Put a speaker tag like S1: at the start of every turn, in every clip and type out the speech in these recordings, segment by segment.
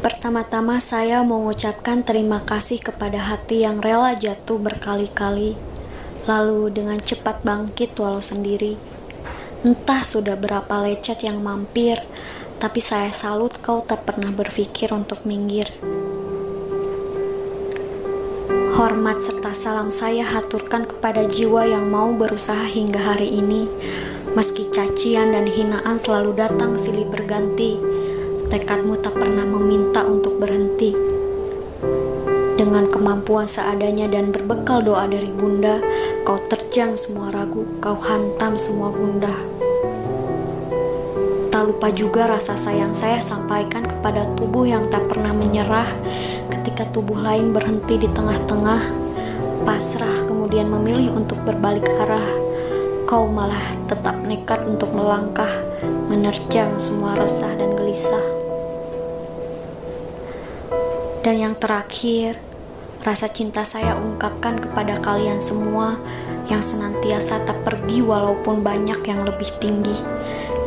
S1: Pertama-tama saya mengucapkan terima kasih kepada hati yang rela jatuh berkali-kali, lalu dengan cepat bangkit walau sendiri. Entah sudah berapa lecet yang mampir, tapi saya salut kau tak pernah berpikir untuk minggir. Hormat serta salam saya haturkan kepada jiwa yang mau berusaha hingga hari ini, meski cacian dan hinaan selalu datang silih berganti tekadmu tak pernah meminta untuk berhenti. Dengan kemampuan seadanya dan berbekal doa dari bunda, kau terjang semua ragu, kau hantam semua bunda. Tak lupa juga rasa sayang saya sampaikan kepada tubuh yang tak pernah menyerah ketika tubuh lain berhenti di tengah-tengah, pasrah kemudian memilih untuk berbalik arah. Kau malah tetap nekat untuk melangkah, menerjang semua resah dan gelisah. Dan yang terakhir, rasa cinta saya ungkapkan kepada kalian semua yang senantiasa tak pergi walaupun banyak yang lebih tinggi,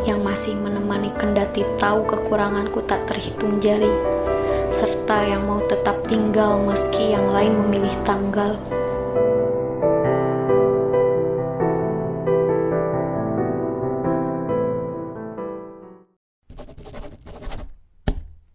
S1: yang masih menemani kendati tahu kekuranganku tak terhitung jari, serta yang mau tetap tinggal meski yang lain memilih tanggal.